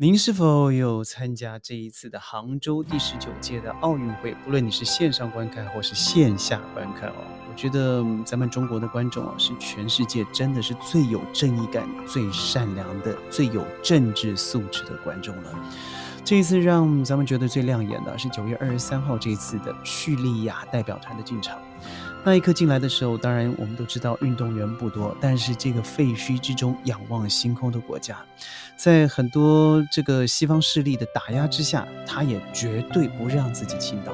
您是否有参加这一次的杭州第十九届的奥运会？不论你是线上观看或是线下观看哦，我觉得咱们中国的观众啊，是全世界真的是最有正义感、最善良的、最有政治素质的观众了。这一次让咱们觉得最亮眼的是九月二十三号这一次的叙利亚代表团的进场。那一刻进来的时候，当然我们都知道运动员不多，但是这个废墟之中仰望星空的国家，在很多这个西方势力的打压之下，他也绝对不让自己倾倒。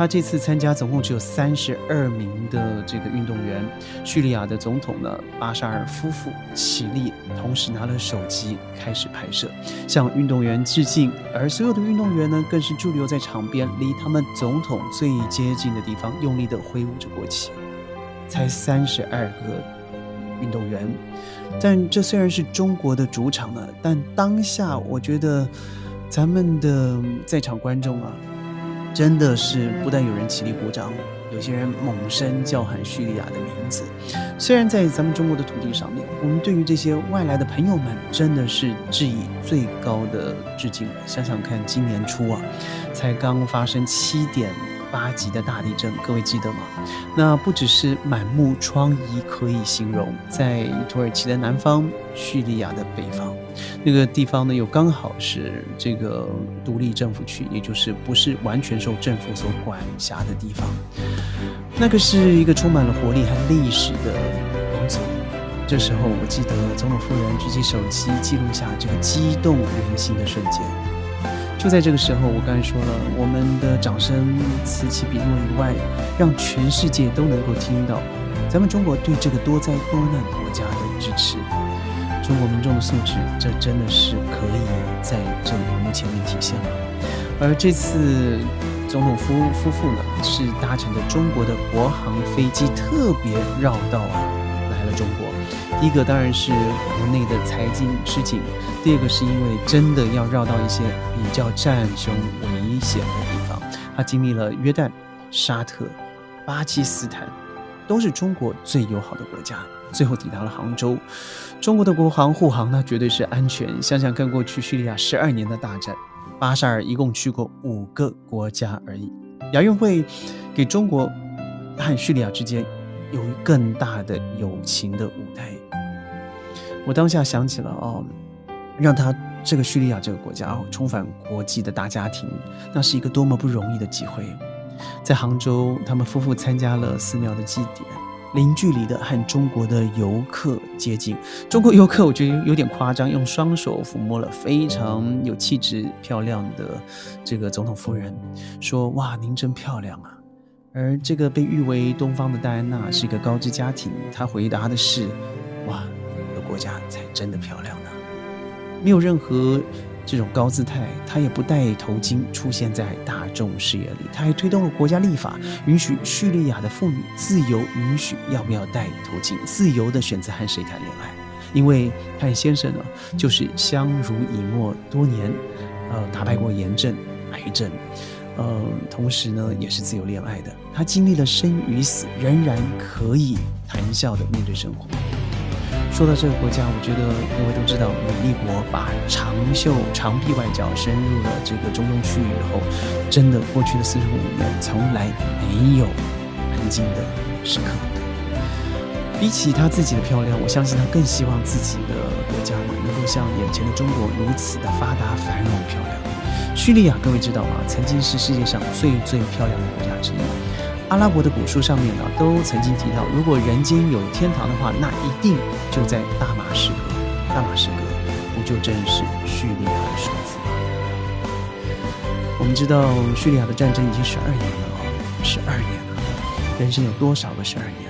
他这次参加总共只有三十二名的这个运动员。叙利亚的总统呢，巴沙尔夫妇起立，同时拿了手机开始拍摄，向运动员致敬。而所有的运动员呢，更是驻留在场边，离他们总统最接近的地方，用力的挥舞着国旗。才三十二个运动员，但这虽然是中国的主场呢，但当下我觉得咱们的在场观众啊。真的是不但有人起立鼓掌，有些人猛声叫喊叙利亚的名字。虽然在咱们中国的土地上面，我们对于这些外来的朋友们真的是致以最高的致敬。想想看，今年初啊，才刚发生七点。八级的大地震，各位记得吗？那不只是满目疮痍可以形容，在土耳其的南方、叙利亚的北方，那个地方呢，又刚好是这个独立政府区，也就是不是完全受政府所管辖的地方。那个是一个充满了活力和历史的民族。这时候，我记得总统夫人举起手机，记录下这个激动人心的瞬间。就在这个时候，我刚才说了，我们的掌声此起彼落以外，让全世界都能够听到咱们中国对这个多灾多难国家的支持。中国民众的素质，这真的是可以在这里幕前面体现了。而这次总统夫夫妇呢，是搭乘着中国的国航飞机，特别绕道啊来了中国。一个当然是国内的财经吃紧，第二个是因为真的要绕到一些比较战争危险的地方。他经历了约旦、沙特、巴基斯坦，都是中国最友好的国家，最后抵达了杭州。中国的国航护航呢，绝对是安全。想想看，过去叙利亚十二年的大战，巴沙尔一共去过五个国家而已。亚运会给中国和叙利亚之间有更大的友情的舞台。我当下想起了哦，让他这个叙利亚这个国家哦重返国际的大家庭，那是一个多么不容易的机会。在杭州，他们夫妇参加了寺庙的祭典，零距离的和中国的游客接近。中国游客我觉得有点夸张，用双手抚摸了非常有气质、漂亮的这个总统夫人，说：“哇，您真漂亮啊！”而这个被誉为东方的戴安娜是一个高知家庭，她回答的是：“哇。”国家才真的漂亮呢，没有任何这种高姿态，她也不戴头巾出现在大众视野里。她还推动了国家立法，允许叙利亚的妇女自由允许要不要戴头巾，自由的选择和谁谈恋爱。因为他先生呢，就是相濡以沫多年，呃，打败过炎症、癌症，呃，同时呢，也是自由恋爱的。他经历了生与死，仍然可以谈笑的面对生活。说到这个国家，我觉得各位都知道，美利国把长袖长臂外交深入了这个中东区域以后，真的过去的四十五年从来没有安静的时刻。比起他自己的漂亮，我相信他更希望自己的国家能够像眼前的中国如此的发达、繁荣、漂亮。叙利亚，各位知道吗？曾经是世界上最最漂亮的国家之一。阿拉伯的古书上面呢，都曾经提到，如果人间有天堂的话，那一定就在大马士革。大马士革不就正是叙利亚的首府吗？我们知道叙利亚的战争已经十二年了哦，十二年了，人生有多少个十二年？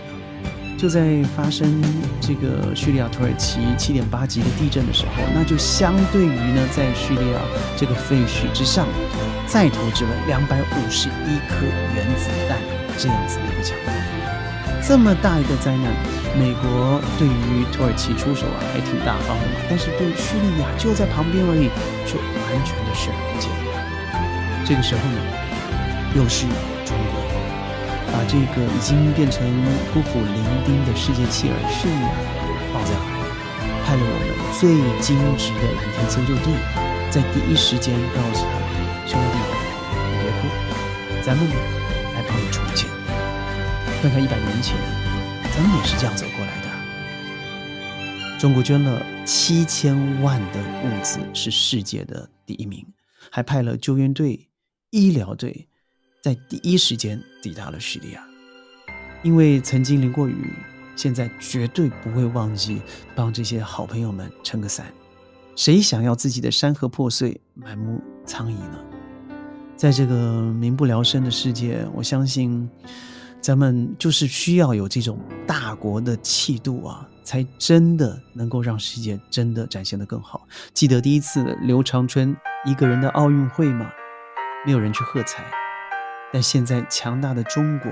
就在发生这个叙利亚土耳其七点八级的地震的时候，那就相对于呢，在叙利亚这个废墟之上，再投掷了两百五十一颗原子弹。这样子的一个强度，这么大一个灾难，美国对于土耳其出手啊，还挺大方的嘛。但是对叙利亚就在旁边而已，却完全的视而不见。这个时候呢，又是中国把这个已经变成孤苦伶仃的世界妻儿利亚抱在怀里，派了我们最精致的蓝天搜救队。在第一时间告诉他：“兄弟，你别哭，咱们来帮你重建。看看一百年前，咱们也是这样走过来的。中国捐了七千万的物资，是世界的第一名，还派了救援队、医疗队，在第一时间抵达了叙利亚。因为曾经淋过雨。”现在绝对不会忘记帮这些好朋友们撑个伞。谁想要自己的山河破碎、满目苍夷呢？在这个民不聊生的世界，我相信咱们就是需要有这种大国的气度啊，才真的能够让世界真的展现得更好。记得第一次刘长春一个人的奥运会吗？没有人去喝彩，但现在强大的中国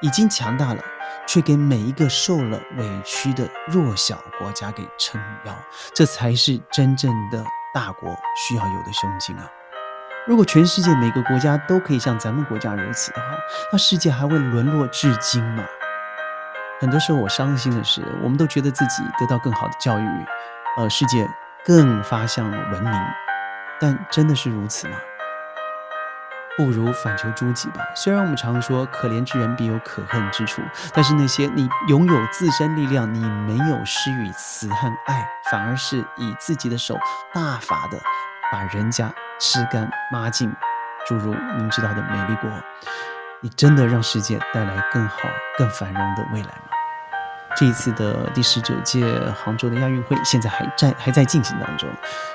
已经强大了。却给每一个受了委屈的弱小国家给撑腰，这才是真正的大国需要有的胸襟啊！如果全世界每个国家都可以像咱们国家如此的话，那世界还会沦落至今吗？很多时候我伤心的是，我们都觉得自己得到更好的教育，呃，世界更发向文明，但真的是如此吗？不如反求诸己吧。虽然我们常说可怜之人必有可恨之处，但是那些你拥有自身力量，你没有施予慈和爱，反而是以自己的手大法的把人家吃干抹净，诸如您知道的美丽国，你真的让世界带来更好、更繁荣的未来吗？这一次的第十九届杭州的亚运会现在还在还在进行当中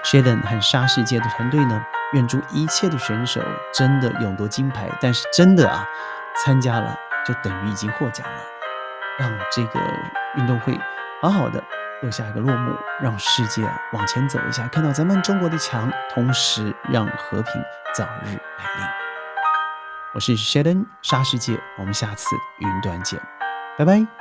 ，Sheldon 和沙世界的团队呢，愿祝一切的选手真的勇夺金牌。但是真的啊，参加了就等于已经获奖了，让这个运动会好好的落下一个落幕，让世界往前走一下，看到咱们中国的强，同时让和平早日来临。我是 Sheldon 沙世界，我们下次云端见，拜拜。